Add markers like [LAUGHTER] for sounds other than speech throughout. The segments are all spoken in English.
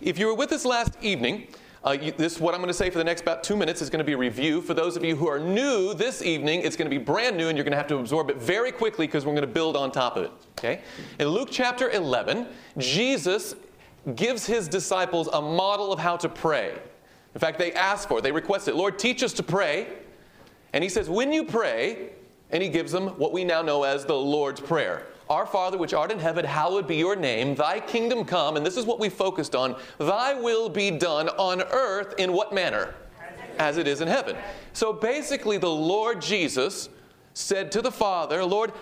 If you were with us last evening, uh, you, this what I'm going to say for the next about two minutes is going to be a review. For those of you who are new this evening, it's going to be brand new, and you're going to have to absorb it very quickly because we're going to build on top of it. Okay? In Luke chapter 11, Jesus gives his disciples a model of how to pray. In fact, they ask for it. They request it. Lord, teach us to pray. And he says, when you pray, and he gives them what we now know as the Lord's Prayer. Our Father, which art in heaven, hallowed be your name. Thy kingdom come, and this is what we focused on. Thy will be done on earth in what manner? As it is in heaven. So basically, the Lord Jesus said to the Father, Lord,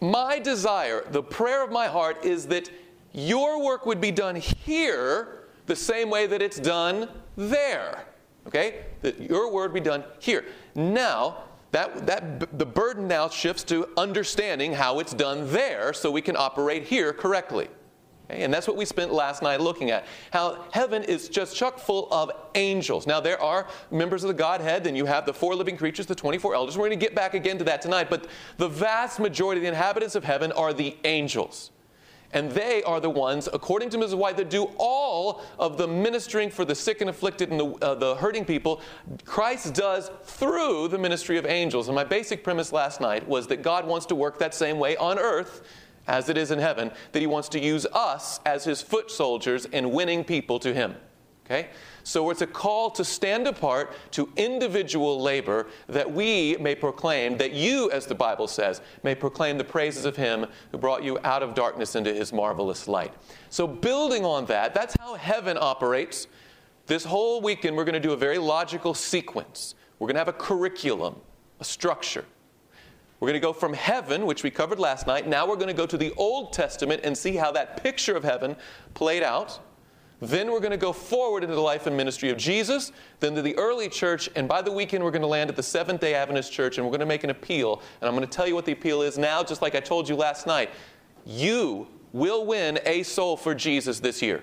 my desire, the prayer of my heart is that your work would be done here the same way that it's done there. Okay? That your word be done here. Now, that, that, the burden now shifts to understanding how it's done there so we can operate here correctly. Okay? And that's what we spent last night looking at. How heaven is just chock full of angels. Now, there are members of the Godhead, then you have the four living creatures, the 24 elders. We're going to get back again to that tonight, but the vast majority of the inhabitants of heaven are the angels. And they are the ones, according to Mrs. White, that do all of the ministering for the sick and afflicted and the, uh, the hurting people. Christ does through the ministry of angels. And my basic premise last night was that God wants to work that same way on earth as it is in heaven, that He wants to use us as His foot soldiers in winning people to Him. Okay? So it's a call to stand apart to individual labor that we may proclaim, that you, as the Bible says, may proclaim the praises of Him who brought you out of darkness into His marvelous light. So, building on that, that's how heaven operates. This whole weekend, we're going to do a very logical sequence. We're going to have a curriculum, a structure. We're going to go from heaven, which we covered last night. Now we're going to go to the Old Testament and see how that picture of heaven played out. Then we're going to go forward into the life and ministry of Jesus, then to the early church, and by the weekend we're going to land at the Seventh day Adventist Church and we're going to make an appeal. And I'm going to tell you what the appeal is now, just like I told you last night. You will win a soul for Jesus this year.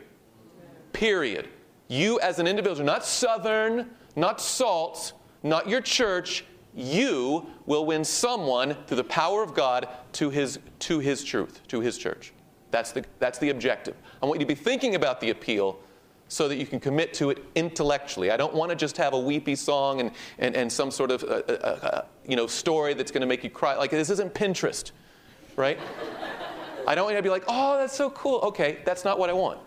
Period. You as an individual, not Southern, not Salt, not your church, you will win someone through the power of God to his, to his truth, to his church. That's the, that's the objective. I want you to be thinking about the appeal so that you can commit to it intellectually. I don't want to just have a weepy song and, and, and some sort of uh, uh, uh, you know, story that's going to make you cry. Like, this isn't Pinterest, right? [LAUGHS] I don't want you to be like, oh, that's so cool. Okay, that's not what I want.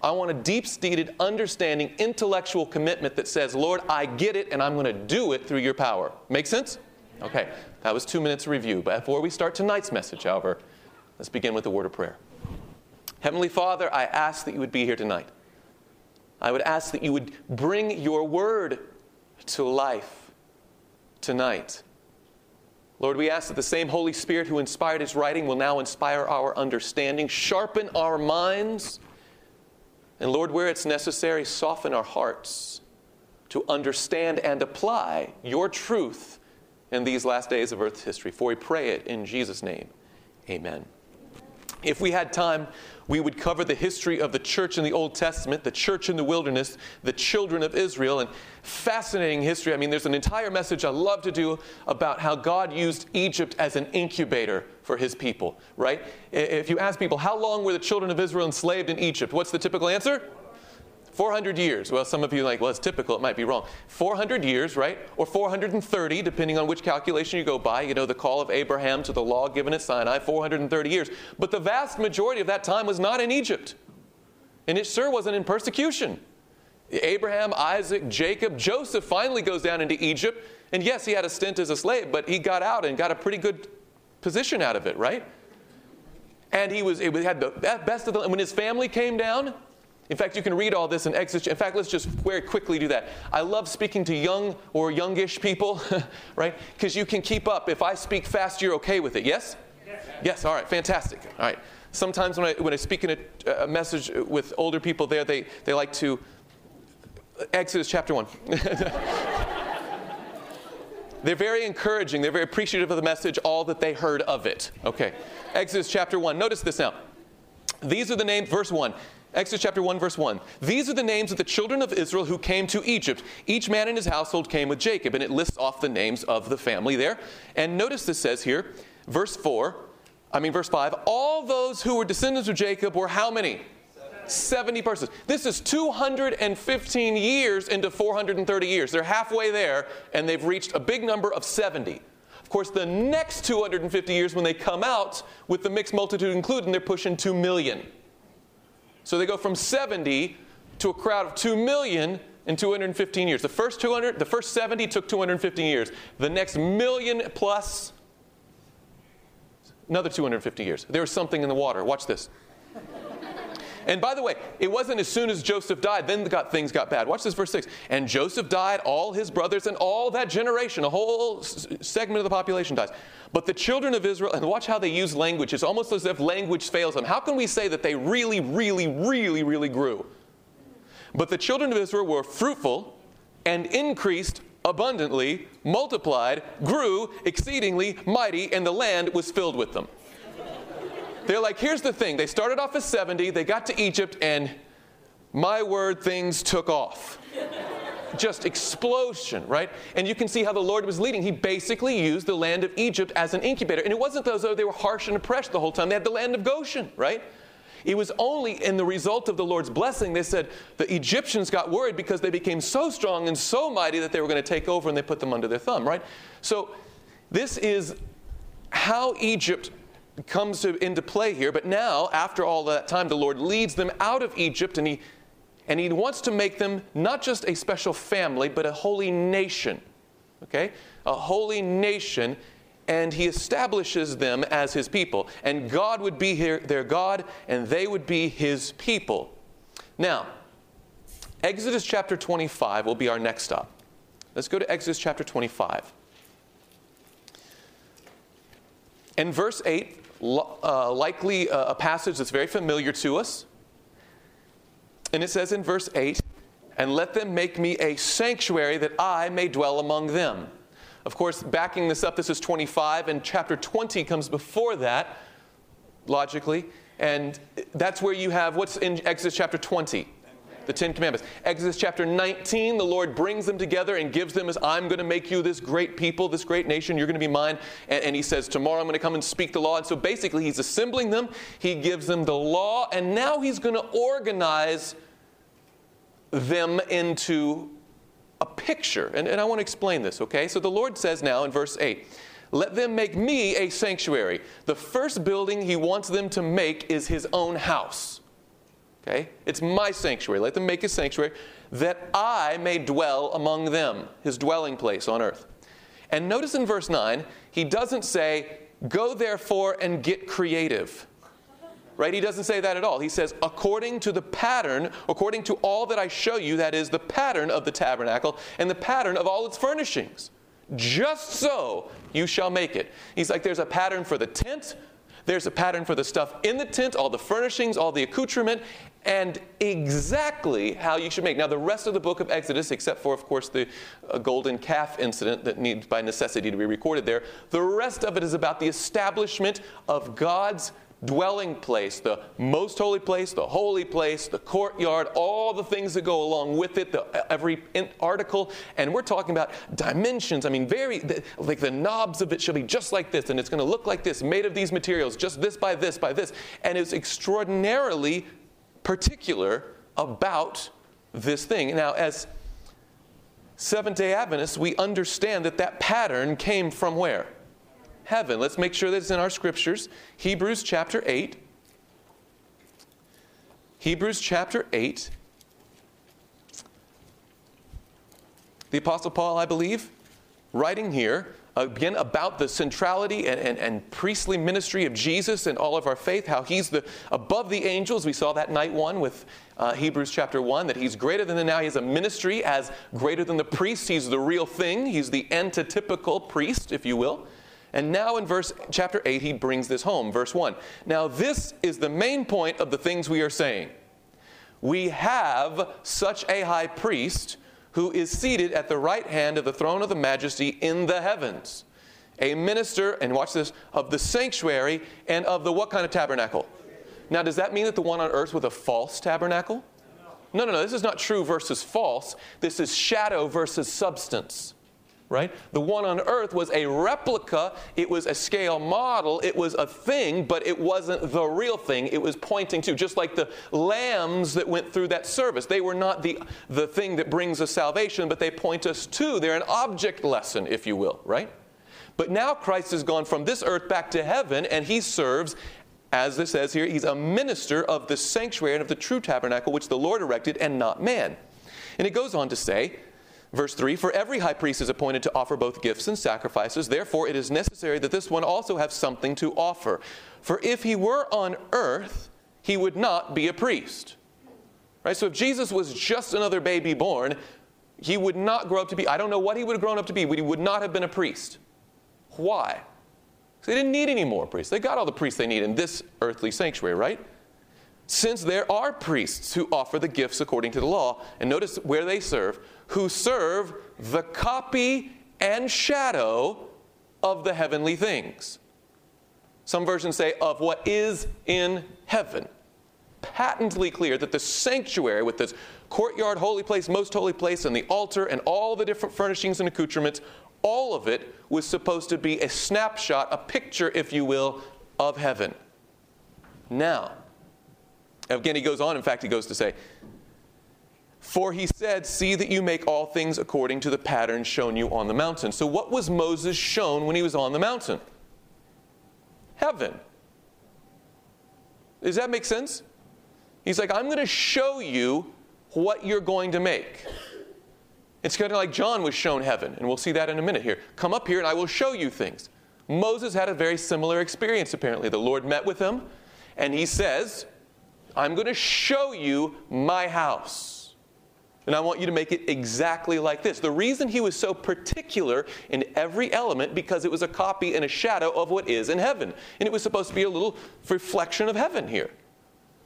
I want a deep seated understanding, intellectual commitment that says, Lord, I get it and I'm going to do it through your power. Make sense? Okay, that was two minutes of review. But before we start tonight's message, however, let's begin with a word of prayer. Heavenly Father, I ask that you would be here tonight. I would ask that you would bring your word to life tonight. Lord, we ask that the same Holy Spirit who inspired his writing will now inspire our understanding, sharpen our minds, and Lord, where it's necessary, soften our hearts to understand and apply your truth in these last days of Earth's history. For we pray it in Jesus' name. Amen. If we had time, we would cover the history of the church in the Old Testament, the church in the wilderness, the children of Israel, and fascinating history. I mean, there's an entire message I love to do about how God used Egypt as an incubator for his people, right? If you ask people, how long were the children of Israel enslaved in Egypt? What's the typical answer? 400 years. Well, some of you like, well, it's typical, it might be wrong. 400 years, right? Or 430, depending on which calculation you go by. You know, the call of Abraham to the law given at Sinai, 430 years. But the vast majority of that time was not in Egypt. And it sure wasn't in persecution. Abraham, Isaac, Jacob, Joseph finally goes down into Egypt. And yes, he had a stint as a slave, but he got out and got a pretty good position out of it, right? And he was, it had the best of the, when his family came down, in fact, you can read all this in Exodus. In fact, let's just very quickly do that. I love speaking to young or youngish people, [LAUGHS] right? Because you can keep up. If I speak fast, you're okay with it, yes? Yes, yes all right, fantastic. All right. Sometimes when I, when I speak in a, uh, a message with older people there, they, they like to. Exodus chapter 1. [LAUGHS] They're very encouraging. They're very appreciative of the message, all that they heard of it. Okay. Exodus chapter 1. Notice this now. These are the names, verse 1. Exodus chapter 1, verse 1. These are the names of the children of Israel who came to Egypt. Each man in his household came with Jacob, and it lists off the names of the family there. And notice this says here, verse 4, I mean, verse 5, all those who were descendants of Jacob were how many? 70 persons. This is 215 years into 430 years. They're halfway there, and they've reached a big number of 70. Of course, the next 250 years, when they come out with the mixed multitude included, they're pushing 2 million. So they go from 70 to a crowd of 2 million in 215 years. The first 200, the first 70 took 215 years. The next million plus, another 250 years. There was something in the water. Watch this. And by the way, it wasn't as soon as Joseph died, then got, things got bad. Watch this, verse 6. And Joseph died, all his brothers, and all that generation, a whole s- segment of the population dies. But the children of Israel, and watch how they use language. It's almost as if language fails them. How can we say that they really, really, really, really grew? But the children of Israel were fruitful and increased abundantly, multiplied, grew exceedingly mighty, and the land was filled with them. They're like, here's the thing. They started off as 70, they got to Egypt, and my word, things took off. Just explosion, right? And you can see how the Lord was leading. He basically used the land of Egypt as an incubator. And it wasn't as though they were harsh and oppressed the whole time. They had the land of Goshen, right? It was only in the result of the Lord's blessing, they said the Egyptians got worried because they became so strong and so mighty that they were going to take over and they put them under their thumb, right? So this is how Egypt comes to, into play here. But now, after all that time, the Lord leads them out of Egypt and he, and he wants to make them not just a special family, but a holy nation. Okay? A holy nation. And he establishes them as his people. And God would be here, their God, and they would be his people. Now, Exodus chapter 25 will be our next stop. Let's go to Exodus chapter 25. In verse 8, uh, likely a passage that's very familiar to us. And it says in verse 8, and let them make me a sanctuary that I may dwell among them. Of course, backing this up, this is 25, and chapter 20 comes before that, logically. And that's where you have what's in Exodus chapter 20? The Ten Commandments. Exodus chapter 19, the Lord brings them together and gives them as I'm going to make you this great people, this great nation, you're going to be mine. And, and he says, Tomorrow I'm going to come and speak the law. And so basically, he's assembling them, he gives them the law, and now he's going to organize them into a picture. And, and I want to explain this, okay? So the Lord says now in verse 8, let them make me a sanctuary. The first building he wants them to make is his own house. Okay? It's my sanctuary. Let them make a sanctuary that I may dwell among them, his dwelling place on earth. And notice in verse 9, he doesn't say, Go therefore and get creative. Right? He doesn't say that at all. He says, according to the pattern, according to all that I show you, that is the pattern of the tabernacle and the pattern of all its furnishings. Just so you shall make it. He's like, there's a pattern for the tent, there's a pattern for the stuff in the tent, all the furnishings, all the accoutrement, and exactly how you should make. Now, the rest of the book of Exodus, except for, of course, the uh, golden calf incident that needs by necessity to be recorded there, the rest of it is about the establishment of God's dwelling place, the most holy place, the holy place, the courtyard, all the things that go along with it, the, every article. And we're talking about dimensions. I mean, very, the, like the knobs of it shall be just like this, and it's going to look like this, made of these materials, just this by this by this. And it's extraordinarily particular about this thing. Now, as Seventh day Adventists, we understand that that pattern came from where? Heaven. Let's make sure that it's in our scriptures. Hebrews chapter 8. Hebrews chapter 8. The Apostle Paul, I believe, writing here, again about the centrality and, and, and, priestly ministry of Jesus and all of our faith, how he's the above the angels. We saw that night one with uh, Hebrews chapter 1, that he's greater than the now. He has a ministry as greater than the priest. He's the real thing. He's the antitypical priest, if you will. And now in verse chapter 8, he brings this home. Verse 1. Now, this is the main point of the things we are saying. We have such a high priest who is seated at the right hand of the throne of the majesty in the heavens. A minister, and watch this, of the sanctuary and of the what kind of tabernacle? Now, does that mean that the one on earth with a false tabernacle? No, no, no. This is not true versus false. This is shadow versus substance. Right? The one on earth was a replica, it was a scale model, it was a thing, but it wasn't the real thing. It was pointing to, just like the lambs that went through that service. They were not the, the thing that brings us salvation, but they point us to. They're an object lesson, if you will, right? But now Christ has gone from this earth back to heaven, and he serves as it says here, he's a minister of the sanctuary and of the true tabernacle which the Lord erected and not man. And it goes on to say, Verse 3 For every high priest is appointed to offer both gifts and sacrifices. Therefore, it is necessary that this one also have something to offer. For if he were on earth, he would not be a priest. Right? So if Jesus was just another baby born, he would not grow up to be, I don't know what he would have grown up to be, but he would not have been a priest. Why? Because they didn't need any more priests. They got all the priests they need in this earthly sanctuary, right? Since there are priests who offer the gifts according to the law, and notice where they serve who serve the copy and shadow of the heavenly things. Some versions say of what is in heaven. Patently clear that the sanctuary, with this courtyard, holy place, most holy place, and the altar, and all the different furnishings and accoutrements, all of it was supposed to be a snapshot, a picture, if you will, of heaven. Now, again, he goes on, in fact, he goes to say, for he said, See that you make all things according to the pattern shown you on the mountain. So, what was Moses shown when he was on the mountain? Heaven. Does that make sense? He's like, I'm going to show you what you're going to make. It's kind of like John was shown heaven, and we'll see that in a minute here. Come up here and I will show you things. Moses had a very similar experience, apparently. The Lord met with him, and he says, I'm going to show you my house and I want you to make it exactly like this. The reason he was so particular in every element because it was a copy and a shadow of what is in heaven. And it was supposed to be a little reflection of heaven here.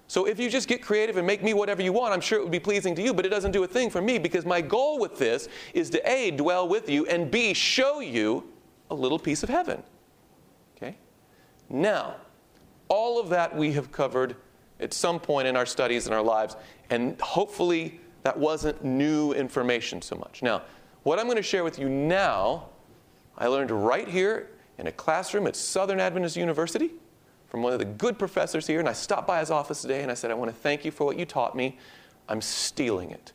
So if you just get creative and make me whatever you want, I'm sure it would be pleasing to you, but it doesn't do a thing for me because my goal with this is to A, dwell with you, and B, show you a little piece of heaven. Okay? Now, all of that we have covered at some point in our studies and our lives, and hopefully that wasn't new information so much. Now, what I'm going to share with you now, I learned right here in a classroom at Southern Adventist University from one of the good professors here, and I stopped by his office today and I said, I want to thank you for what you taught me. I'm stealing it.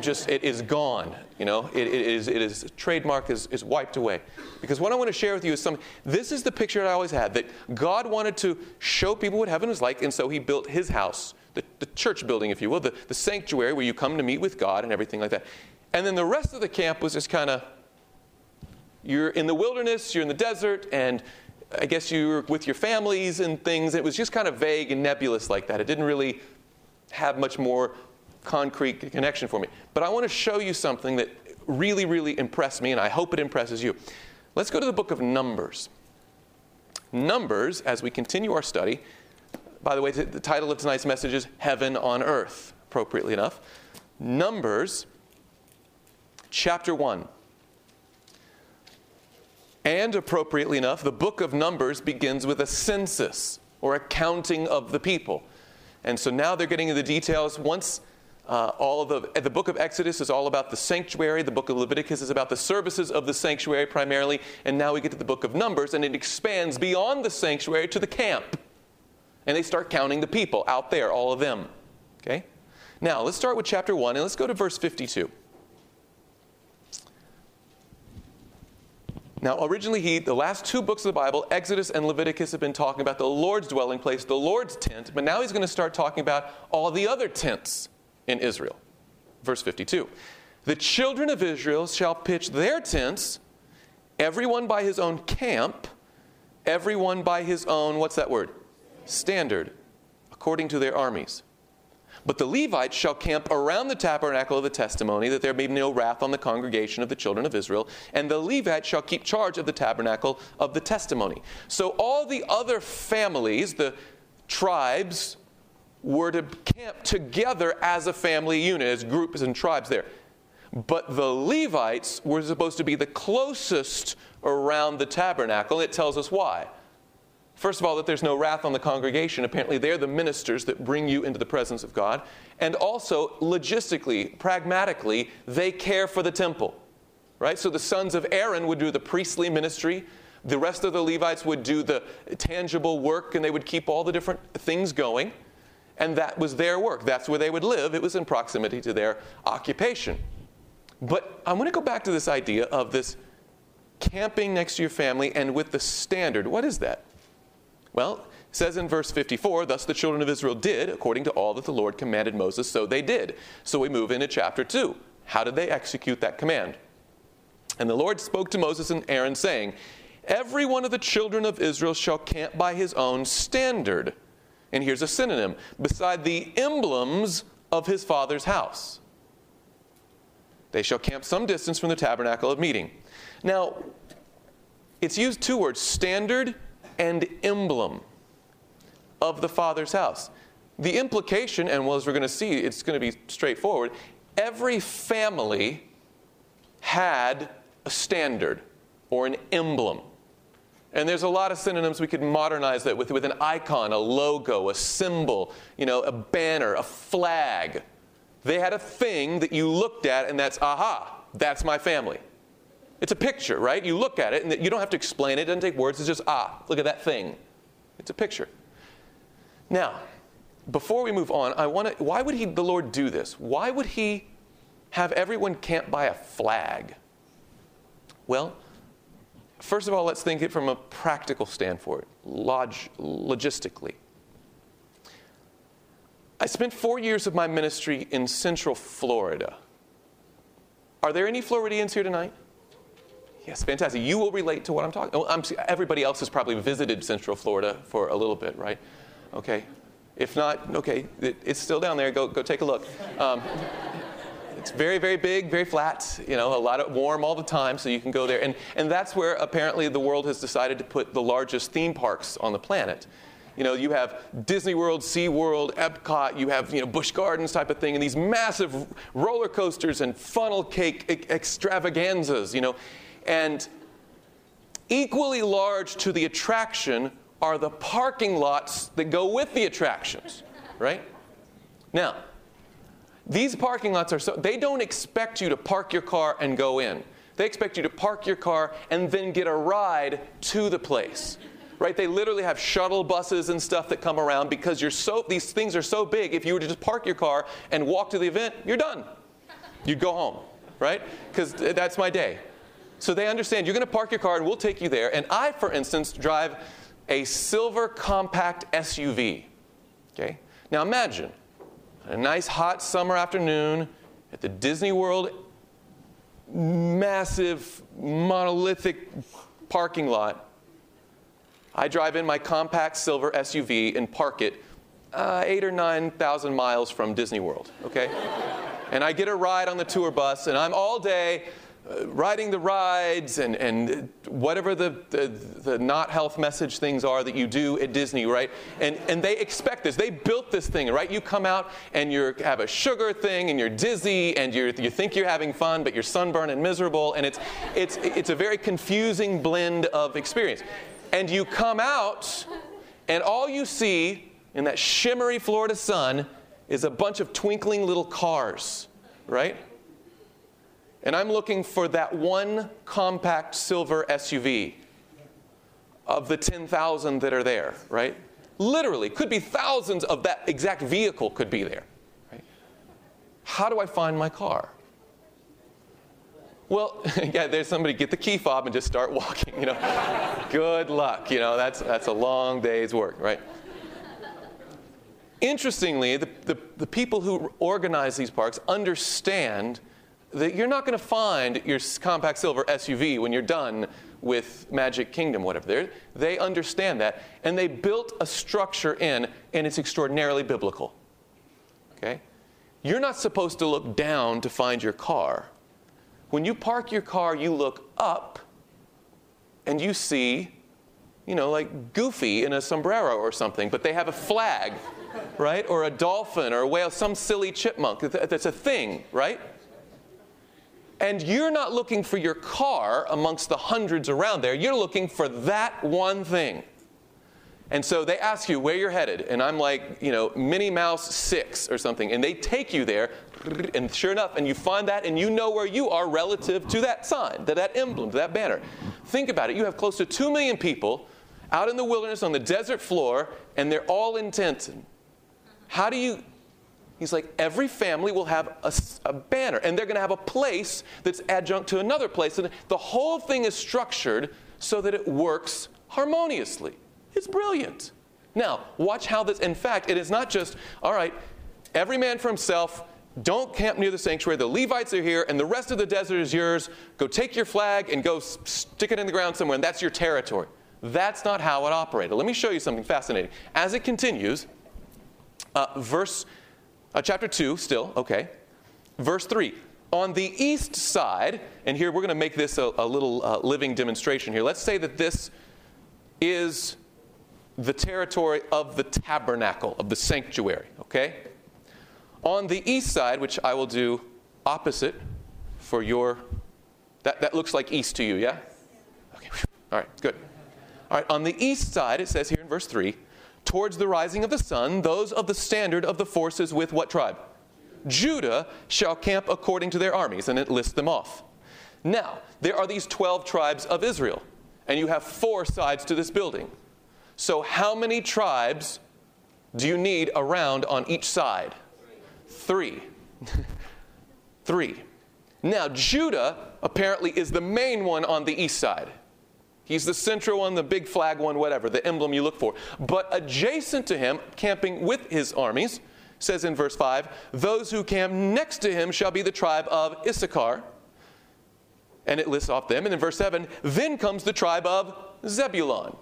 Just, it is gone. You know, it, it is, it is, trademark is, is wiped away. Because what I want to share with you is something, this is the picture I always had, that God wanted to show people what heaven was like, and so he built his house the, the church building, if you will, the, the sanctuary where you come to meet with God and everything like that. And then the rest of the camp was just kind of you're in the wilderness, you're in the desert, and I guess you're with your families and things. It was just kind of vague and nebulous like that. It didn't really have much more concrete connection for me. But I want to show you something that really, really impressed me, and I hope it impresses you. Let's go to the book of Numbers. Numbers, as we continue our study, by the way, the title of tonight's message is Heaven on Earth, appropriately enough. Numbers chapter 1. And appropriately enough, the book of Numbers begins with a census or a counting of the people. And so now they're getting into the details. Once uh, all of the, the book of Exodus is all about the sanctuary, the book of Leviticus is about the services of the sanctuary primarily, and now we get to the book of Numbers, and it expands beyond the sanctuary to the camp. And they start counting the people out there, all of them. Okay? Now, let's start with chapter 1 and let's go to verse 52. Now, originally, he, the last two books of the Bible, Exodus and Leviticus, have been talking about the Lord's dwelling place, the Lord's tent, but now he's going to start talking about all the other tents in Israel. Verse 52 The children of Israel shall pitch their tents, everyone by his own camp, everyone by his own, what's that word? standard according to their armies. But the Levites shall camp around the tabernacle of the testimony, that there may be no wrath on the congregation of the children of Israel. And the Levites shall keep charge of the tabernacle of the testimony. So all the other families, the tribes, were to camp together as a family unit, as groups and tribes there. But the Levites were supposed to be the closest around the tabernacle. It tells us why. First of all, that there's no wrath on the congregation. Apparently, they're the ministers that bring you into the presence of God. And also, logistically, pragmatically, they care for the temple. right? So the sons of Aaron would do the priestly ministry. The rest of the Levites would do the tangible work and they would keep all the different things going. And that was their work. That's where they would live. It was in proximity to their occupation. But I want to go back to this idea of this camping next to your family and with the standard. What is that? Well, it says in verse 54 Thus the children of Israel did, according to all that the Lord commanded Moses, so they did. So we move into chapter 2. How did they execute that command? And the Lord spoke to Moses and Aaron, saying, Every one of the children of Israel shall camp by his own standard. And here's a synonym beside the emblems of his father's house. They shall camp some distance from the tabernacle of meeting. Now, it's used two words standard and emblem of the Father's house. The implication, and well, as we're going to see, it's going to be straightforward. Every family had a standard or an emblem. And there's a lot of synonyms we could modernize that with, with an icon, a logo, a symbol, you know, a banner, a flag. They had a thing that you looked at, and that's, aha, that's my family. It's a picture, right? You look at it, and you don't have to explain it. It doesn't take words. It's just, ah, look at that thing. It's a picture. Now, before we move on, I want to, why would he, the Lord do this? Why would he have everyone camp by a flag? Well, first of all, let's think it from a practical standpoint, log, logistically. I spent four years of my ministry in Central Florida. Are there any Floridians here tonight? Yes, fantastic. You will relate to what I'm talking. I'm, everybody else has probably visited Central Florida for a little bit, right? Okay. If not, okay, it, it's still down there. Go, go take a look. Um, it's very, very big, very flat, you know, a lot of warm all the time, so you can go there. And, and that's where apparently the world has decided to put the largest theme parks on the planet. You know, you have Disney World, SeaWorld, Epcot, you have, you know, Busch Gardens type of thing, and these massive roller coasters and funnel cake extravaganzas, you know. And equally large to the attraction are the parking lots that go with the attractions, right? Now, these parking lots are so, they don't expect you to park your car and go in. They expect you to park your car and then get a ride to the place. Right? They literally have shuttle buses and stuff that come around because you're so these things are so big. If you were to just park your car and walk to the event, you're done. You'd go home, right? Because that's my day. So they understand you're going to park your car and we'll take you there. And I, for instance, drive a silver compact SUV. Okay? Now imagine a nice hot summer afternoon at the Disney World massive monolithic parking lot. I drive in my compact silver SUV and park it uh, eight or nine thousand miles from Disney World, okay? and I get a ride on the tour bus, and I'm all day riding the rides and, and whatever the, the, the, not health message things are that you do at Disney, right? And, and they expect this. They built this thing, right? You come out and you have a sugar thing and you're dizzy and you you think you're having fun, but you're sunburned and miserable. And it's, it's, it's a very confusing blend of experience. And you come out and all you see in that shimmery Florida sun is a bunch of twinkling little cars, right? And I'm looking for that one compact silver SUV of the 10,000 that are there, right? Literally, could be thousands of that exact vehicle could be there. Right? How do I find my car? Well, [LAUGHS] yeah, there's somebody get the key fob and just start [LAUGHS] walking, you know. Good luck, you know, that's, that's a long day's work, right? Interestingly, the, the, the people who organize these parks understand that you're not going to find your compact silver SUV when you're done with Magic Kingdom, whatever. They're, they understand that, and they built a structure in, and it's extraordinarily biblical. Okay? You're not supposed to look down to find your car. When you park your car, you look up and you see, you know, like Goofy in a sombrero or something, but they have a flag, [LAUGHS] right? Or a dolphin or a whale, some silly chipmunk. That's a thing, right? And you're not looking for your car amongst the hundreds around there. You're looking for that one thing. And so they ask you where you're headed, and I'm like, you know, Minnie Mouse 6 or something, and they take you there, and sure enough, and you find that, and you know where you are relative to that sign, to that emblem, to that banner. Think about it. You have close to 2 million people out in the wilderness on the desert floor, and they're all in tents. How do you He's like, every family will have a, a banner, and they're going to have a place that's adjunct to another place. And the whole thing is structured so that it works harmoniously. It's brilliant. Now, watch how this, in fact, it is not just, all right, every man for himself, don't camp near the sanctuary. The Levites are here, and the rest of the desert is yours. Go take your flag and go stick it in the ground somewhere, and that's your territory. That's not how it operated. Let me show you something fascinating. As it continues, uh, verse uh, chapter 2, still, okay. Verse 3. On the east side, and here we're going to make this a, a little uh, living demonstration here. Let's say that this is the territory of the tabernacle, of the sanctuary, okay? On the east side, which I will do opposite for your, that, that looks like east to you, yeah? Okay, all right, good. All right, on the east side, it says here in verse 3 towards the rising of the sun, those of the standard of the forces with what tribe? Judah shall camp according to their armies, and it lists them off. Now, there are these 12 tribes of Israel, and you have four sides to this building. So, how many tribes do you need around on each side? Three. [LAUGHS] Three. Now, Judah apparently is the main one on the east side. He's the central one, the big flag one, whatever, the emblem you look for. But adjacent to him, camping with his armies, says in verse 5 Those who camp next to him shall be the tribe of Issachar. And it lists off them. And in verse 7, then comes the tribe of Zebulon.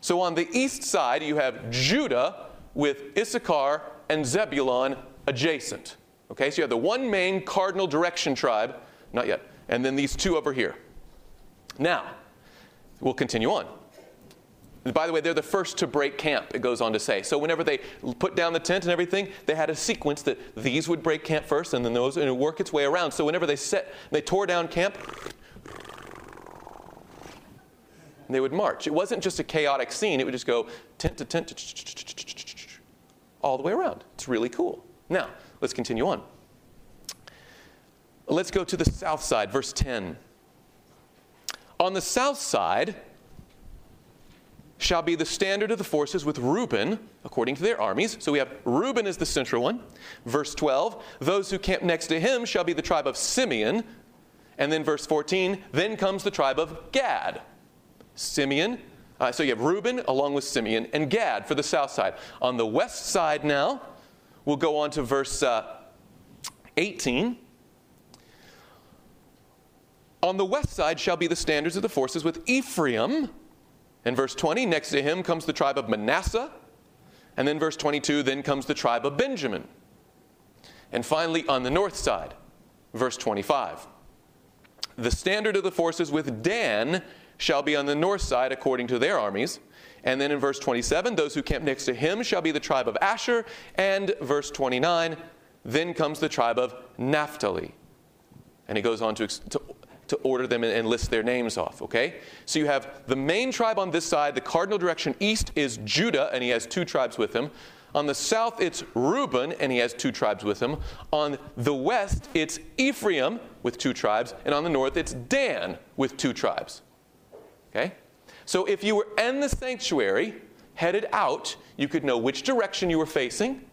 So on the east side, you have Judah with Issachar and Zebulon adjacent. Okay, so you have the one main cardinal direction tribe, not yet, and then these two over here. Now, We'll continue on. By the way, they're the first to break camp, it goes on to say. So, whenever they put down the tent and everything, they had a sequence that these would break camp first and then those, and work its way around. So, whenever they set, they tore down camp, they would march. It wasn't just a chaotic scene, it would just go tent to tent, all the way around. It's really cool. Now, let's continue on. Let's go to the south side, verse 10. On the south side shall be the standard of the forces with Reuben, according to their armies. So we have Reuben is the central one. Verse 12, those who camp next to him shall be the tribe of Simeon. And then verse 14, then comes the tribe of Gad. Simeon, uh, so you have Reuben along with Simeon and Gad for the south side. On the west side now, we'll go on to verse uh, 18. On the west side shall be the standards of the forces with Ephraim. In verse 20, next to him comes the tribe of Manasseh. And then verse 22, then comes the tribe of Benjamin. And finally, on the north side, verse 25. The standard of the forces with Dan shall be on the north side according to their armies. And then in verse 27, those who camp next to him shall be the tribe of Asher. And verse 29, then comes the tribe of Naphtali. And he goes on to, to to order them and list their names off, okay? So you have the main tribe on this side, the cardinal direction east is Judah, and he has two tribes with him. On the south, it's Reuben, and he has two tribes with him. On the west, it's Ephraim with two tribes, and on the north, it's Dan with two tribes. Okay? So if you were in the sanctuary, headed out, you could know which direction you were facing,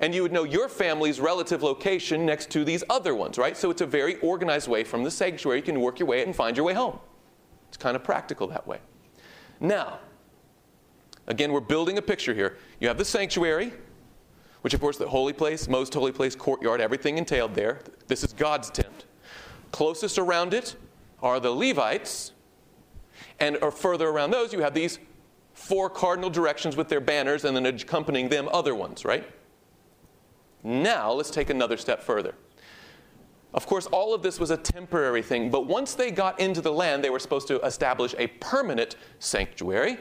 and you would know your family's relative location next to these other ones, right? So it's a very organized way from the sanctuary. You can work your way and find your way home. It's kind of practical that way. Now, again, we're building a picture here. You have the sanctuary, which, of course, the holy place, most holy place, courtyard, everything entailed there. This is God's tent. Closest around it are the Levites, and or further around those, you have these four cardinal directions with their banners, and then accompanying them, other ones, right? Now, let's take another step further. Of course, all of this was a temporary thing, but once they got into the land, they were supposed to establish a permanent sanctuary.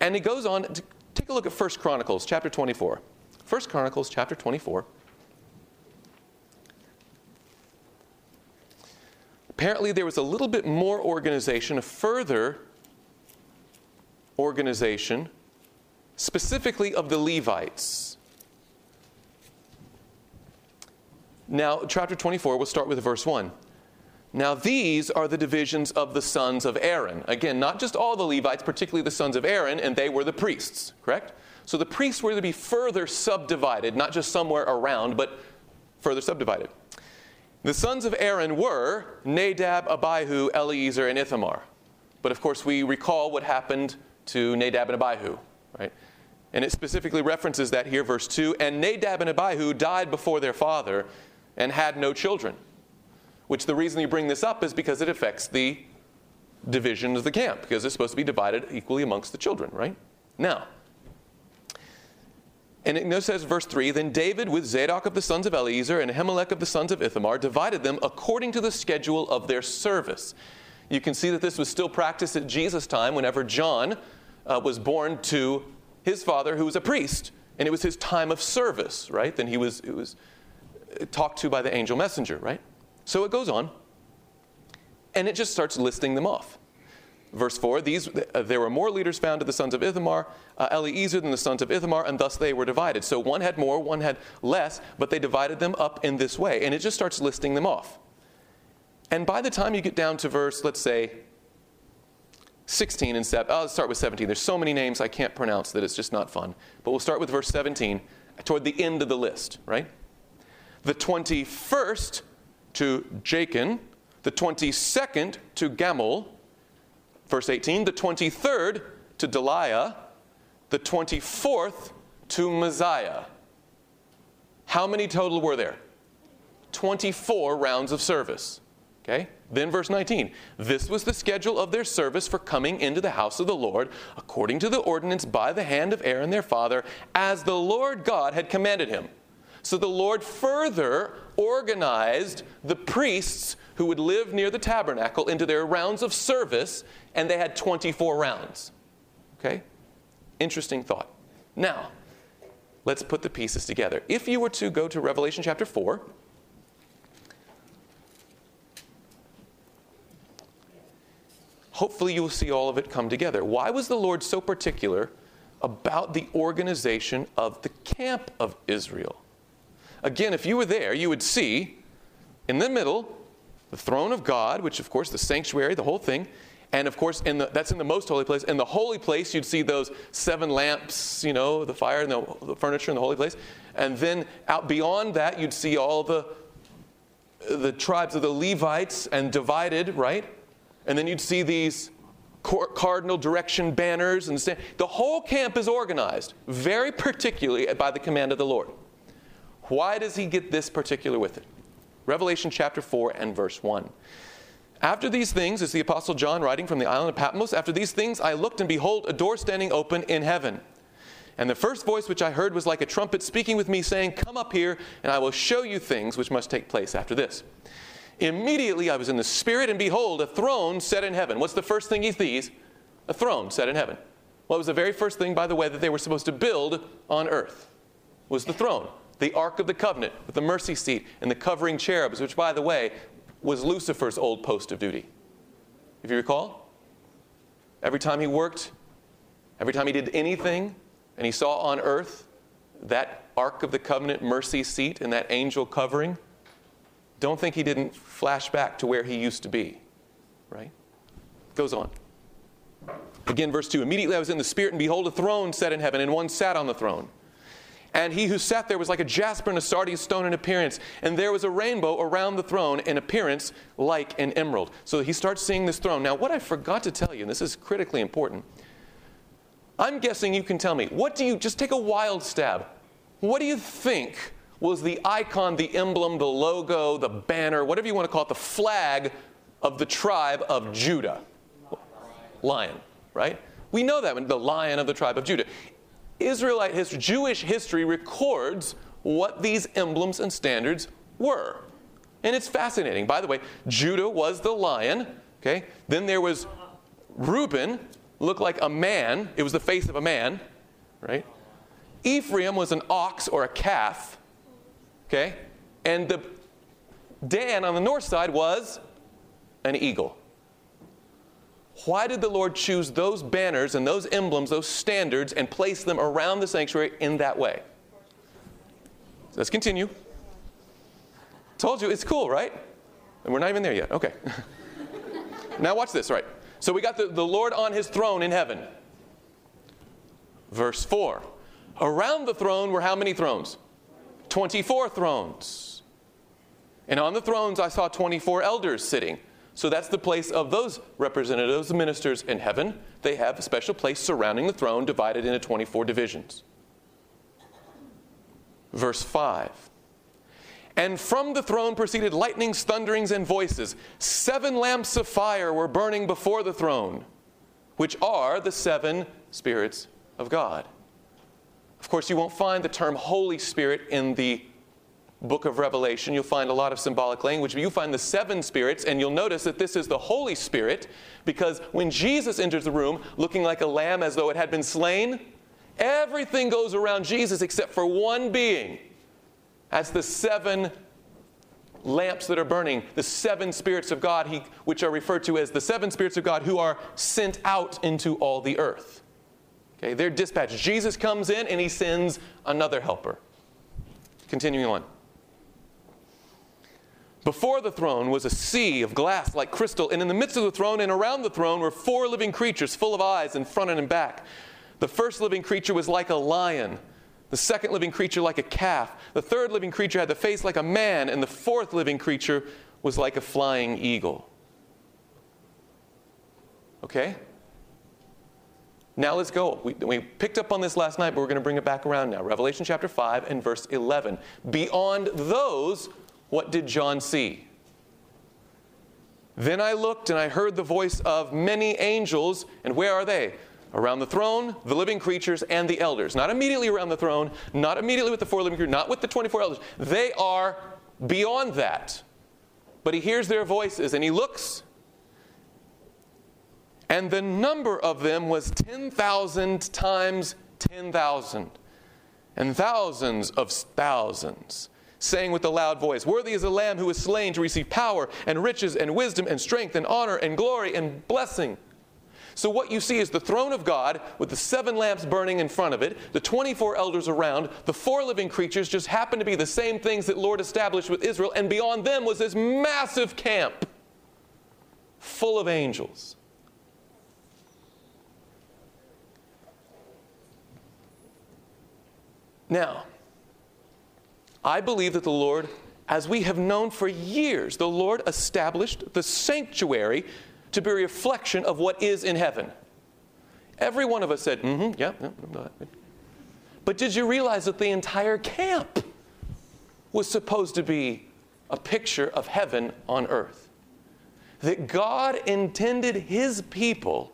And he goes on to take a look at 1 Chronicles chapter 24. 1 Chronicles chapter 24. Apparently, there was a little bit more organization, a further organization specifically of the Levites. Now, chapter 24, we'll start with verse 1. Now, these are the divisions of the sons of Aaron. Again, not just all the Levites, particularly the sons of Aaron, and they were the priests, correct? So the priests were to be further subdivided, not just somewhere around, but further subdivided. The sons of Aaron were Nadab, Abihu, Eleazar, and Ithamar. But of course, we recall what happened to Nadab and Abihu, right? And it specifically references that here, verse 2 And Nadab and Abihu died before their father and had no children. Which the reason you bring this up is because it affects the division of the camp, because it's supposed to be divided equally amongst the children, right? Now, and it says, verse 3 Then David, with Zadok of the sons of Eleazar and Ahimelech of the sons of Ithamar, divided them according to the schedule of their service. You can see that this was still practiced at Jesus' time whenever John uh, was born to his father, who was a priest, and it was his time of service, right? Then he was, it was talked to by the angel messenger, right? So it goes on, and it just starts listing them off. Verse 4 these, uh, There were more leaders found of the sons of Ithamar, uh, Eleazar than the sons of Ithamar, and thus they were divided. So one had more, one had less, but they divided them up in this way. And it just starts listing them off. And by the time you get down to verse, let's say, 16 and 7, I'll start with 17. There's so many names I can't pronounce that it's just not fun. But we'll start with verse 17 toward the end of the list, right? The 21st to Jachin, the 22nd to Gamul, verse 18, the 23rd to Delaiah, the 24th to Messiah. How many total were there? 24 rounds of service. Okay? Then, verse 19. This was the schedule of their service for coming into the house of the Lord, according to the ordinance by the hand of Aaron their father, as the Lord God had commanded him. So the Lord further organized the priests who would live near the tabernacle into their rounds of service, and they had 24 rounds. Okay? Interesting thought. Now, let's put the pieces together. If you were to go to Revelation chapter 4, hopefully you will see all of it come together. Why was the Lord so particular about the organization of the camp of Israel? Again, if you were there, you would see in the middle the throne of God, which, of course, the sanctuary, the whole thing. And of course, in the, that's in the most holy place. In the holy place, you'd see those seven lamps, you know, the fire and the, the furniture in the holy place. And then out beyond that, you'd see all the, the tribes of the Levites and divided, right? And then you'd see these cardinal direction banners. and The whole camp is organized very particularly by the command of the Lord. Why does he get this particular with it? Revelation chapter 4 and verse 1. After these things, is the Apostle John writing from the island of Patmos, after these things I looked and behold a door standing open in heaven. And the first voice which I heard was like a trumpet speaking with me, saying, Come up here, and I will show you things which must take place after this. Immediately I was in the Spirit, and behold, a throne set in heaven. What's the first thing he sees? A throne set in heaven. What was the very first thing, by the way, that they were supposed to build on earth? Was the throne. The Ark of the Covenant with the mercy seat and the covering cherubs, which, by the way, was Lucifer's old post of duty. If you recall, every time he worked, every time he did anything, and he saw on earth that Ark of the Covenant mercy seat and that angel covering, don't think he didn't flash back to where he used to be, right? Goes on. Again, verse 2 Immediately I was in the Spirit, and behold, a throne set in heaven, and one sat on the throne. And he who sat there was like a jasper and a sardius stone in appearance. And there was a rainbow around the throne in appearance like an emerald. So he starts seeing this throne. Now, what I forgot to tell you, and this is critically important, I'm guessing you can tell me, what do you, just take a wild stab, what do you think was the icon, the emblem, the logo, the banner, whatever you want to call it, the flag of the tribe of Judah? Lion, right? We know that the lion of the tribe of Judah. Israelite history, Jewish history records what these emblems and standards were. And it's fascinating. By the way, Judah was the lion, okay? Then there was Reuben, looked like a man. It was the face of a man, right? Ephraim was an ox or a calf, okay? And the Dan on the north side was an eagle. Why did the Lord choose those banners and those emblems, those standards, and place them around the sanctuary in that way? Let's continue. Told you, it's cool, right? And we're not even there yet. Okay. [LAUGHS] now, watch this, right? So we got the, the Lord on his throne in heaven. Verse 4. Around the throne were how many thrones? 24 thrones. And on the thrones I saw 24 elders sitting. So that's the place of those representatives, the ministers in heaven. They have a special place surrounding the throne, divided into 24 divisions. Verse 5. And from the throne proceeded lightnings, thunderings, and voices. Seven lamps of fire were burning before the throne, which are the seven spirits of God. Of course, you won't find the term Holy Spirit in the book of Revelation. You'll find a lot of symbolic language, but you find the seven spirits, and you'll notice that this is the Holy Spirit because when Jesus enters the room looking like a lamb as though it had been slain, everything goes around Jesus except for one being. That's the seven lamps that are burning, the seven spirits of God, he, which are referred to as the seven spirits of God who are sent out into all the earth. Okay, they're dispatched. Jesus comes in and he sends another helper. Continuing on. Before the throne was a sea of glass like crystal, and in the midst of the throne and around the throne were four living creatures full of eyes in front and in back. The first living creature was like a lion, the second living creature like a calf, the third living creature had the face like a man, and the fourth living creature was like a flying eagle. Okay? Now let's go. We, we, picked up on this last night, but we're going to bring it back around now. Revelation chapter 5 and verse 11. Beyond those what did John see? Then I looked and I heard the voice of many angels, and where are they? Around the throne, the living creatures, and the elders. Not immediately around the throne, not immediately with the four living creatures, not with the 24 elders. They are beyond that. But he hears their voices and he looks, and the number of them was 10,000 times 10,000, and thousands of thousands saying with a loud voice, Worthy is the Lamb who was slain to receive power and riches and wisdom and strength and honor and glory and blessing. So, what you see is the throne of God with the seven lamps burning in front of it, the 24 elders around, the four living creatures just happen to be the same things that Lord established with Israel, and beyond them was this massive camp full of angels. Now, I believe that the Lord, as we have known for years, the Lord established the sanctuary to be a reflection of what is in heaven. Every one of us said, mm hmm, yeah, yeah. But did you realize that the entire camp was supposed to be a picture of heaven on earth? That God intended His people,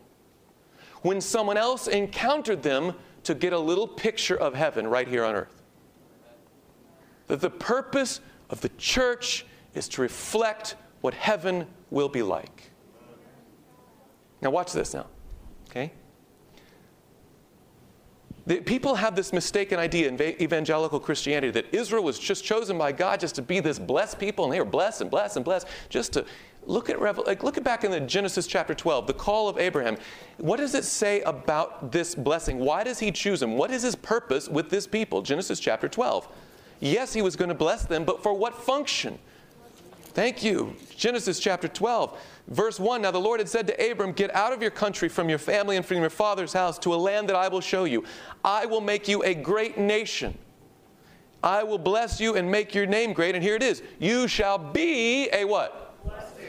when someone else encountered them, to get a little picture of heaven right here on earth that the purpose of the church is to reflect what heaven will be like. Now, watch this now, okay? The, people have this mistaken idea in evangelical Christianity that Israel was just chosen by God just to be this blessed people, and they were blessed and blessed and blessed. Just to look at like look at back in the Genesis chapter 12, the call of Abraham. What does it say about this blessing? Why does he choose him? What is his purpose with this people? Genesis chapter 12. Yes, he was going to bless them, but for what function? Thank you. Genesis chapter 12, verse 1. Now the Lord had said to Abram, Get out of your country, from your family, and from your father's house to a land that I will show you. I will make you a great nation. I will bless you and make your name great. And here it is You shall be a what?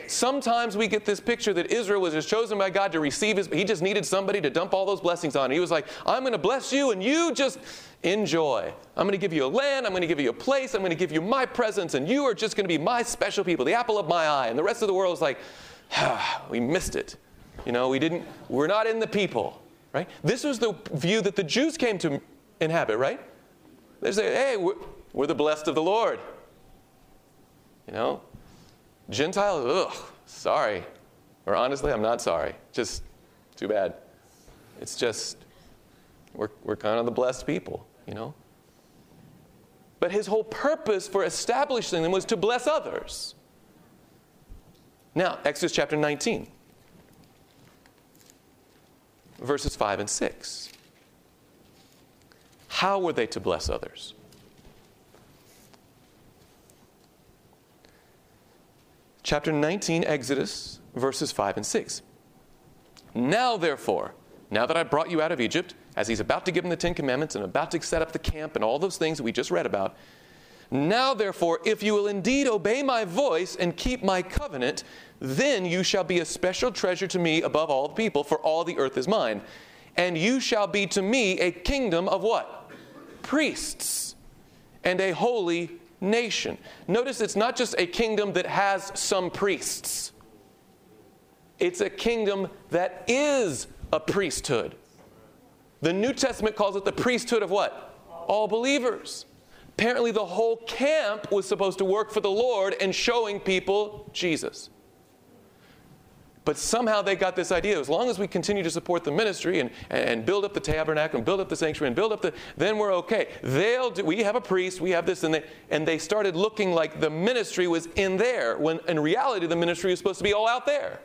Sometimes we get this picture that Israel was just chosen by God to receive his, but he just needed somebody to dump all those blessings on. He was like, I'm going to bless you and you just enjoy. I'm going to give you a land, I'm going to give you a place, I'm going to give you my presence, and you are just going to be my special people, the apple of my eye. And the rest of the world is like, [SIGHS] ah, we missed it. You know, we didn't, we're not in the people, right? This was the view that the Jews came to inhabit, right? They say, hey, we're, we're the blessed of the Lord. You know, Gentile, ugh, sorry. Or honestly, I'm not sorry. Just too bad. It's just, we're, we're kind of the blessed people, you know? But his whole purpose for establishing them was to bless others. Now, Exodus chapter 19. verses 5 and 6. How were they to bless others? Chapter 19, Exodus, verses 5 and 6. Now, therefore, now that I brought you out of Egypt, as he's about to give them the Ten Commandments and about to set up the camp and all those things that we just read about, now, therefore, if you will indeed obey my voice and keep my covenant, then you shall be a special treasure to me above all the people, for all the earth is mine. And you shall be to me a kingdom of what? Priests and a holy nation. Notice it's not just a kingdom that has some priests, it's a kingdom that is a priesthood. The New Testament calls it the priesthood of what? All believers. Apparently, the whole camp was supposed to work for the Lord and showing people Jesus. But somehow they got this idea as long as we continue to support the ministry and, and build up the tabernacle and build up the sanctuary and build up the, then we're okay. They'll do, we have a priest, we have this, and they, and they started looking like the ministry was in there when in reality the ministry was supposed to be all out there.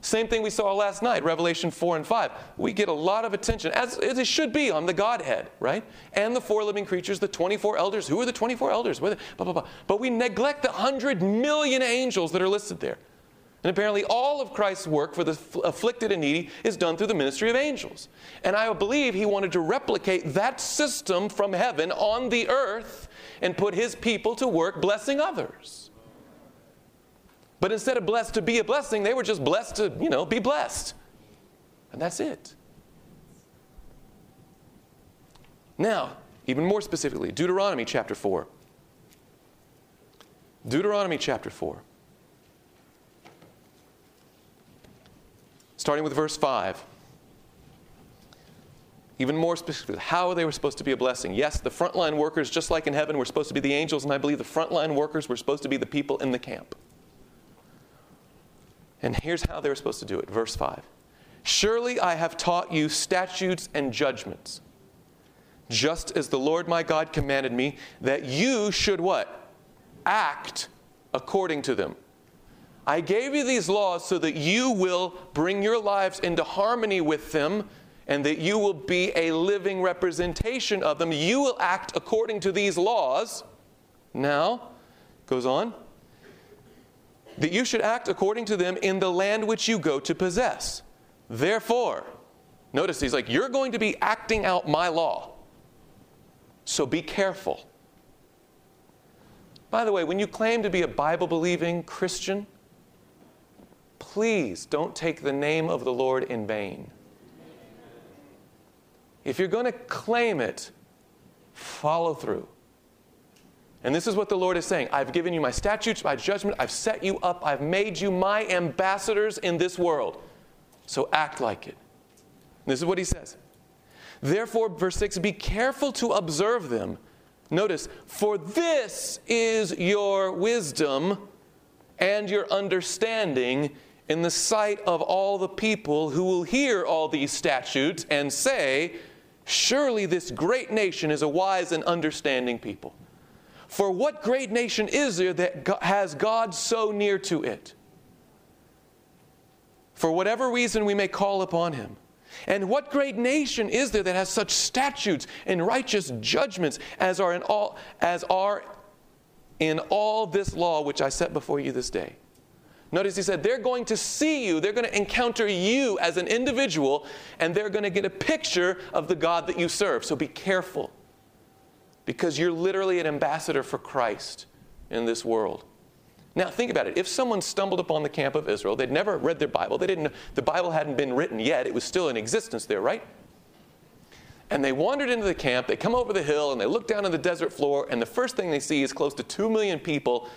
Same thing we saw last night, Revelation 4 and 5. We get a lot of attention, as, as it should be, on the Godhead, right? And the four living creatures, the 24 elders. Who are the 24 elders? Blah, blah, blah. But we neglect the 100 million angels that are listed there. And apparently, all of Christ's work for the afflicted and needy is done through the ministry of angels. And I believe he wanted to replicate that system from heaven on the earth and put his people to work blessing others. But instead of blessed to be a blessing, they were just blessed to, you know, be blessed. And that's it. Now, even more specifically, Deuteronomy chapter 4. Deuteronomy chapter 4. Starting with verse 5. Even more specifically, how they were supposed to be a blessing. Yes, the frontline workers, just like in heaven, were supposed to be the angels, and I believe the frontline workers were supposed to be the people in the camp. And here's how they were supposed to do it. Verse 5 Surely I have taught you statutes and judgments, just as the Lord my God commanded me, that you should what? Act according to them. I gave you these laws so that you will bring your lives into harmony with them and that you will be a living representation of them. You will act according to these laws. Now, goes on that you should act according to them in the land which you go to possess. Therefore, notice he's like, You're going to be acting out my law. So be careful. By the way, when you claim to be a Bible believing Christian, please don't take the name of the Lord in vain. If you're going to claim it, follow through. And this is what the Lord is saying I've given you my statutes, my judgment, I've set you up, I've made you my ambassadors in this world. So act like it. And this is what he says. Therefore, verse 6 be careful to observe them. Notice, for this is your wisdom and your understanding in the sight of all the people who will hear all these statutes and say, Surely this great nation is a wise and understanding people. For what great nation is there that has God so near to it? For whatever reason we may call upon him. And what great nation is there that has such statutes and righteous judgments as are in all as are in all this law which I set before you this day? Notice he said they're going to see you, they're going to encounter you as an individual, and they're going to get a picture of the God that you serve. So be careful because you're literally an ambassador for Christ in this world. Now, think about it. If someone stumbled upon the camp of Israel, they'd never read their Bible, they didn't, the Bible hadn't been written yet, it was still in existence there, right? And they wandered into the camp, they come over the hill, and they look down on the desert floor, and the first thing they see is close to 2 million people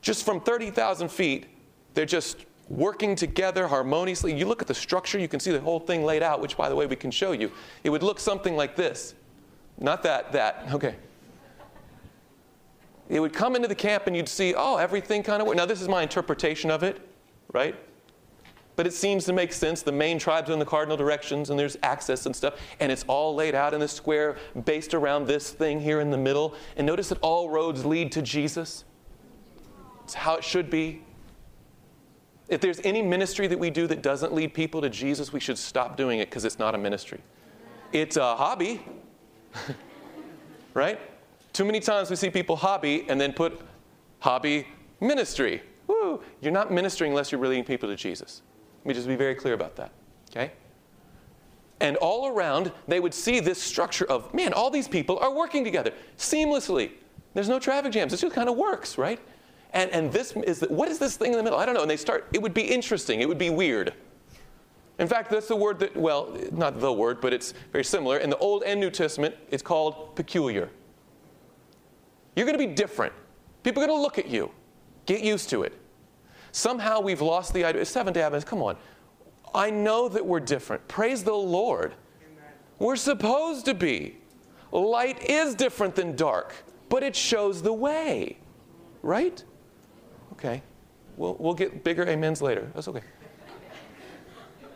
just from 30,000 feet. They're just working together harmoniously. You look at the structure, you can see the whole thing laid out, which, by the way, we can show you. It would look something like this. Not that, that. Okay. It would come into the camp and you'd see, oh, everything kind of. Now, this is my interpretation of it, right? But it seems to make sense. The main tribes are in the cardinal directions and there's access and stuff. And it's all laid out in a square based around this thing here in the middle. And notice that all roads lead to Jesus. It's how it should be. If there's any ministry that we do that doesn't lead people to Jesus, we should stop doing it because it's not a ministry. It's a hobby, [LAUGHS] right? Too many times we see people hobby and then put hobby ministry. Woo! You're not ministering unless you're leading people to Jesus. Let me just be very clear about that, okay? And all around, they would see this structure of, man, all these people are working together seamlessly. There's no traffic jams. It just kind of works, right? And, and this is, the, what is this thing in the middle? I don't know. And they start, it would be interesting. It would be weird. In fact, that's the word that, well, not the word, but it's very similar. In the Old and New Testament, it's called peculiar. You're going to be different. People are going to look at you. Get used to it. Somehow we've lost the idea. Seventh day Adventists, come on. I know that we're different. Praise the Lord. Amen. We're supposed to be. Light is different than dark, but it shows the way, right? Okay. We'll, we'll get bigger amens later. That's okay.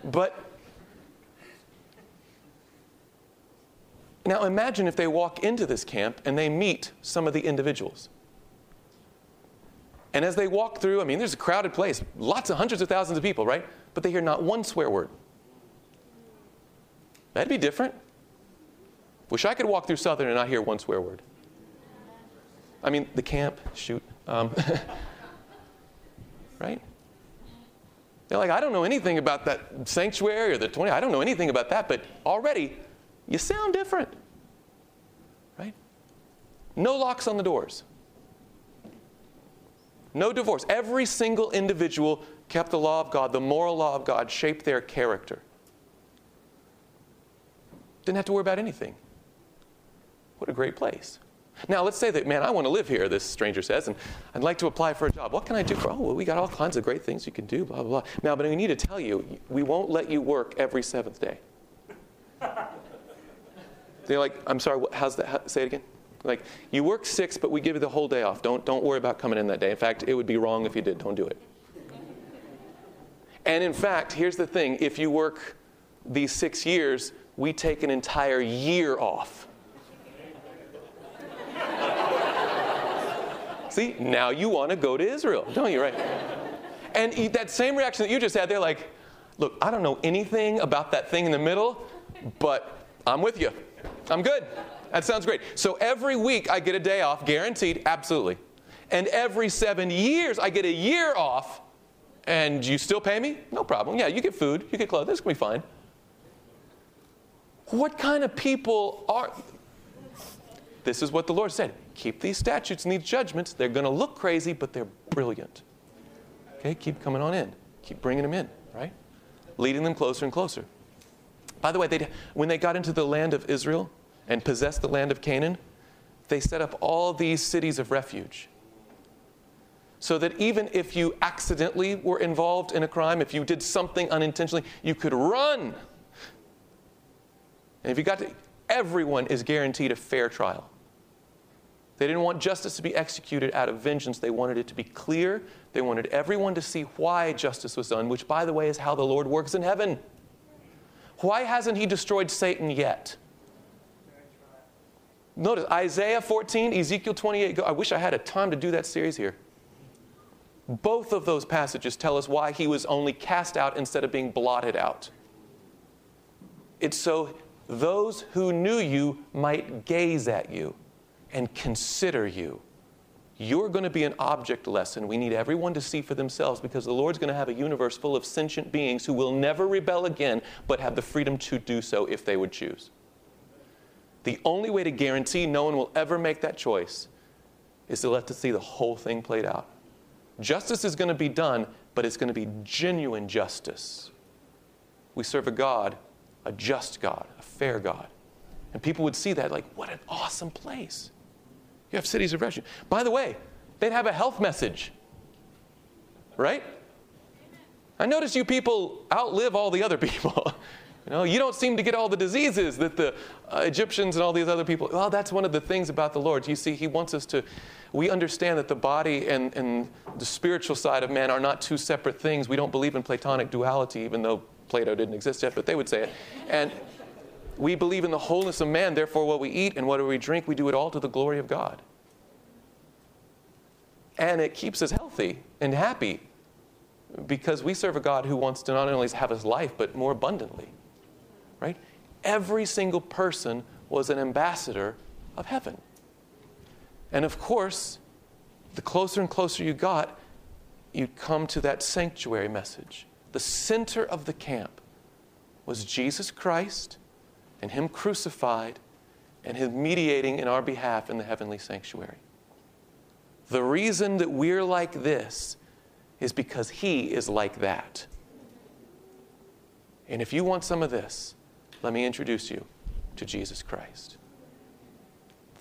But now imagine if they walk into this camp and they meet some of the individuals. And as they walk through, I mean, there's a crowded place, lots of hundreds of thousands of people, right? But they hear not one swear word. That'd be different. Wish I could walk through Southern and not hear one swear word. I mean, the camp, shoot. Um, [LAUGHS] right? They're like, I don't know anything about that sanctuary or the 20, I don't know anything about that, but already you sound different. Right? No locks on the doors. No divorce. Every single individual kept the law of God, the moral law of God, shaped their character. Didn't have to worry about anything. What a great place. Now, let's say that, man, I want to live here, this stranger says, and I'd like to apply for a job. What can I do for? Oh, well, we got all kinds of great things you can do, blah, blah, blah. Now, but we need to tell you, we won't let you work every seventh day. [LAUGHS] They're like, I'm sorry, how's that? How, say it again. Like, you work six, but we give you the whole day off. Don't, don't worry about coming in that day. In fact, it would be wrong if you did. Don't do it. And in fact, here's the thing if you work these six years, we take an entire year off. See, now you want to go to Israel, don't you, right? And that same reaction that you just had, they're like, look, I don't know anything about that thing in the middle, but I'm with you. I'm good. That sounds great. So every week I get a day off, guaranteed, absolutely. And every seven years I get a year off, and you still pay me? No problem. Yeah, you get food, you get clothes, this can be fine. What kind of people are. This is what the Lord said keep these statutes and these judgments. They're going to look crazy, but they're brilliant. Okay, keep coming on in. Keep bringing them in, right? Leading them closer and closer. By the way, when they got into the land of Israel and possessed the land of Canaan, they set up all these cities of refuge. So that even if you accidentally were involved in a crime, if you did something unintentionally, you could run. And if you got to, everyone is guaranteed a fair trial. They didn't want justice to be executed out of vengeance. They wanted it to be clear. They wanted everyone to see why justice was done, which, by the way, is how the Lord works in heaven. Why hasn't he destroyed Satan yet? Notice Isaiah 14, Ezekiel 28. I wish I had a time to do that series here. Both of those passages tell us why he was only cast out instead of being blotted out. It's so those who knew you might gaze at you and consider you. You're going to be an object lesson we need everyone to see for themselves because the Lord's going to have a universe full of sentient beings who will never rebel again but have the freedom to do so if they would choose. The only way to guarantee no one will ever make that choice is to let to see the whole thing played out. Justice is going to be done, but it's going to be genuine justice. We serve a God, a just God, a fair God. And people would see that like, what an awesome place. You have cities of refuge. By the way, they'd have a health message, right? I notice you people outlive all the other [LAUGHS] people. you know, you don't seem to get all the diseases that the uh, Egyptians and all these other people. Well, that's one of the things about the Lord. You see, He wants us to. We understand that the body and, and the spiritual side of man are not two separate things. We don't believe in Platonic duality, even though Plato didn't exist yet, but they would say it. And we believe in the wholeness of man, therefore, what we eat and what we drink, we do it all to the glory of God. And it keeps us healthy and happy. because we serve a God who wants to not only have his life, but more abundantly. Right? Every single person was an ambassador of heaven. And of course, the closer and closer you got, you'd come to that sanctuary message. The center of the camp was Jesus Christ and Him crucified and Him mediating in our behalf in the heavenly sanctuary. The reason that we're like this is because He is like that. And if you want some of this, let me introduce you to Jesus Christ.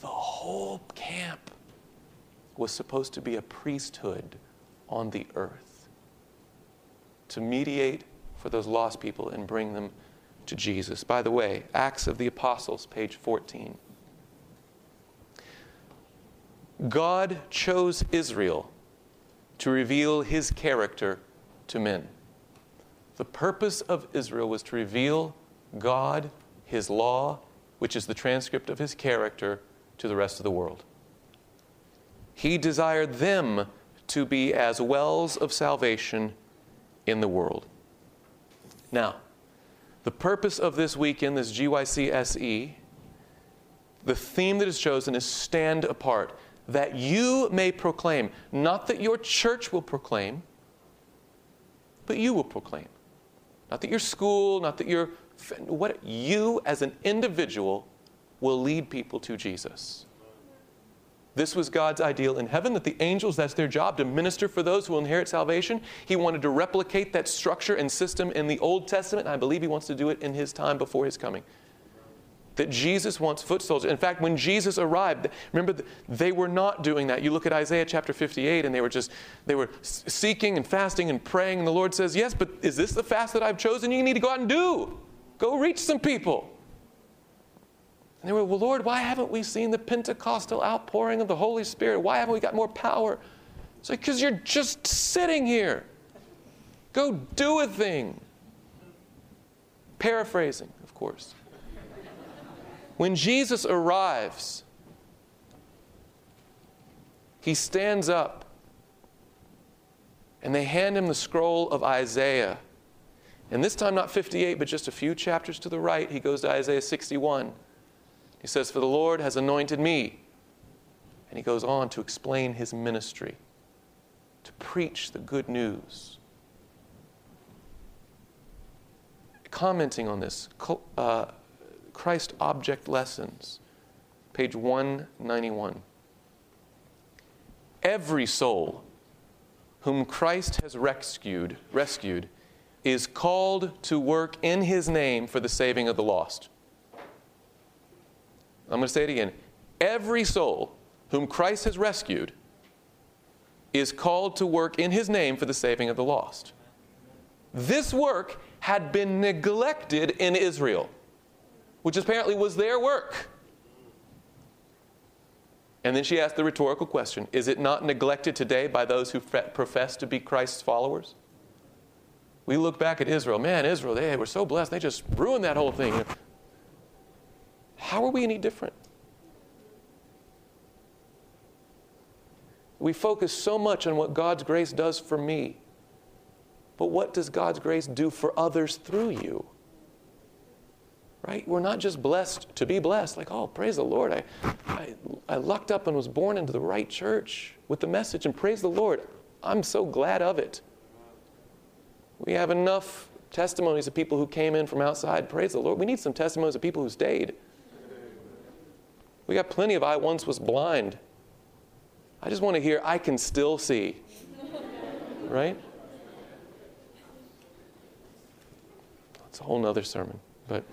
The whole camp was supposed to be a priesthood on the earth to mediate for those lost people and bring them to Jesus. By the way, Acts of the Apostles, page 14. God chose Israel to reveal his character to men. The purpose of Israel was to reveal God, his law, which is the transcript of his character, to the rest of the world. He desired them to be as wells of salvation in the world. Now, the purpose of this weekend, this GYC SE, the theme that is chosen is stand apart, that you may proclaim, not that your church will proclaim, but you will proclaim. Not that your school, not that your what you as an individual will lead people to Jesus. This was God's ideal in heaven that the angels, that's their job to minister for those who will inherit salvation. He wanted to replicate that structure and system in the Old Testament, and I believe He wants to do it in His time before His coming. That Jesus wants foot soldiers. In fact, when Jesus arrived, remember, they were not doing that. You look at Isaiah chapter 58, and they were just, they were seeking and fasting and praying, and the Lord says, Yes, but is this the fast that I've chosen you need to go out and do? Go reach some people. And they were, well, Lord, why haven't we seen the Pentecostal outpouring of the Holy Spirit? Why haven't we got more power? It's like, because you're just sitting here. Go do a thing. Paraphrasing, of course. When Jesus arrives, he stands up and they hand him the scroll of Isaiah. And this time, not 58, but just a few chapters to the right, he goes to Isaiah 61. He says, For the Lord has anointed me. And he goes on to explain his ministry, to preach the good news. Commenting on this, uh, Christ Object Lessons, page 191. Every soul whom Christ has rescued, rescued is called to work in his name for the saving of the lost. I'm going to say it again. Every soul whom Christ has rescued is called to work in his name for the saving of the lost. This work had been neglected in Israel, which apparently was their work. And then she asked the rhetorical question Is it not neglected today by those who profess to be Christ's followers? We look back at Israel. Man, Israel, they were so blessed. They just ruined that whole thing. How are we any different? We focus so much on what God's grace does for me. But what does God's grace do for others through you? Right? We're not just blessed to be blessed, like, oh, praise the Lord. I, I, I lucked up and was born into the right church with the message, and praise the Lord. I'm so glad of it. We have enough testimonies of people who came in from outside. Praise the Lord. We need some testimonies of people who stayed. We got plenty of I once was blind. I just want to hear I can still see. [LAUGHS] right? It's a whole nother sermon, but.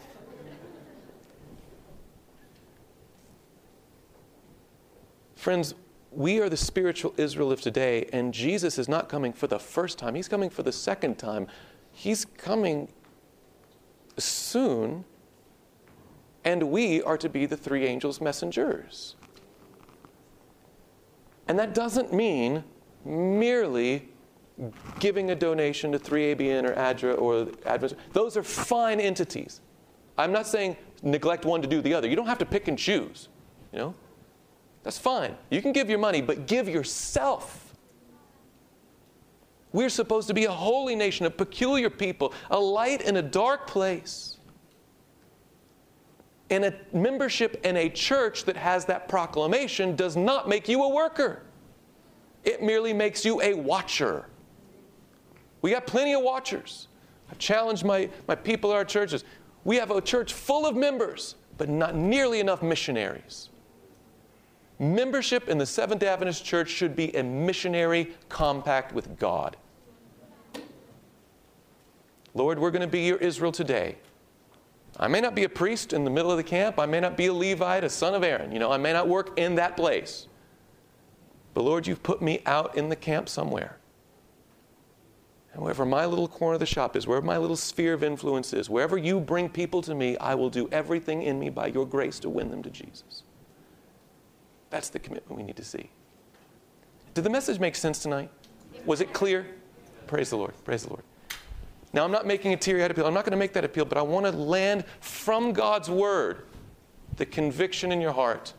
Friends, we are the spiritual Israel of today, and Jesus is not coming for the first time. He's coming for the second time. He's coming soon and we are to be the three angels' messengers. And that doesn't mean merely giving a donation to 3ABN or ADRA or Advent. Those are fine entities. I'm not saying neglect one to do the other. You don't have to pick and choose. You know? That's fine. You can give your money, but give yourself. We're supposed to be a holy nation, a peculiar people, a light in a dark place. And a membership in a church that has that proclamation does not make you a worker. It merely makes you a watcher. We got plenty of watchers. I've challenged my, my people at our churches. We have a church full of members, but not nearly enough missionaries. Membership in the Seventh Adventist Church should be a missionary compact with God. Lord, we're going to be your Israel today. I may not be a priest in the middle of the camp. I may not be a Levite, a son of Aaron. You know, I may not work in that place. But Lord, you've put me out in the camp somewhere. And wherever my little corner of the shop is, wherever my little sphere of influence is, wherever you bring people to me, I will do everything in me by your grace to win them to Jesus. That's the commitment we need to see. Did the message make sense tonight? Was it clear? Praise the Lord. Praise the Lord. Now, I'm not making a teary eyed appeal. I'm not going to make that appeal, but I want to land from God's word the conviction in your heart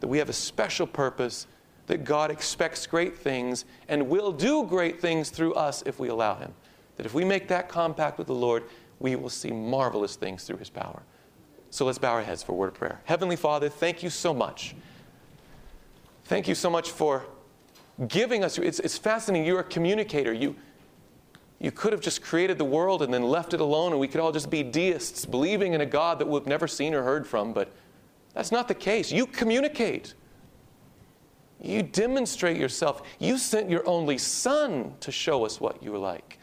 that we have a special purpose that God expects great things and will do great things through us if we allow Him. That if we make that compact with the Lord, we will see marvelous things through His power. So let's bow our heads for a word of prayer. Heavenly Father, thank you so much. Thank you so much for giving us. It's, it's fascinating. You're a communicator. You, you could have just created the world and then left it alone, and we could all just be deists, believing in a God that we've never seen or heard from, but that's not the case. You communicate. You demonstrate yourself. You sent your only Son to show us what you're like.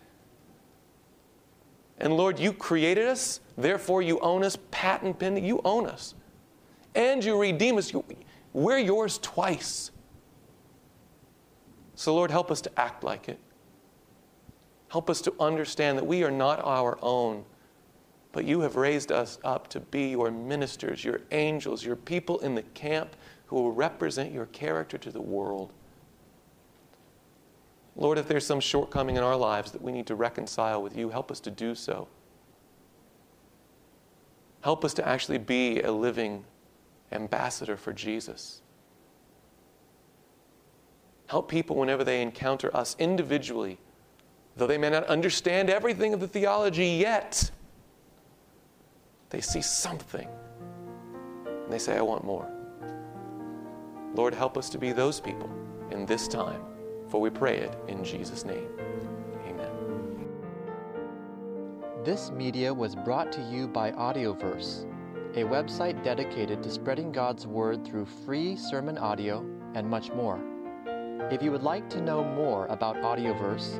And Lord, you created us, therefore you own us, patent pending. You own us. And you redeem us. We're yours twice. So, Lord, help us to act like it. Help us to understand that we are not our own, but you have raised us up to be your ministers, your angels, your people in the camp who will represent your character to the world. Lord, if there's some shortcoming in our lives that we need to reconcile with you, help us to do so. Help us to actually be a living ambassador for Jesus. Help people whenever they encounter us individually, though they may not understand everything of the theology yet, they see something and they say, I want more. Lord, help us to be those people in this time, for we pray it in Jesus' name. Amen. This media was brought to you by Audioverse, a website dedicated to spreading God's Word through free sermon audio and much more. If you would like to know more about Audioverse,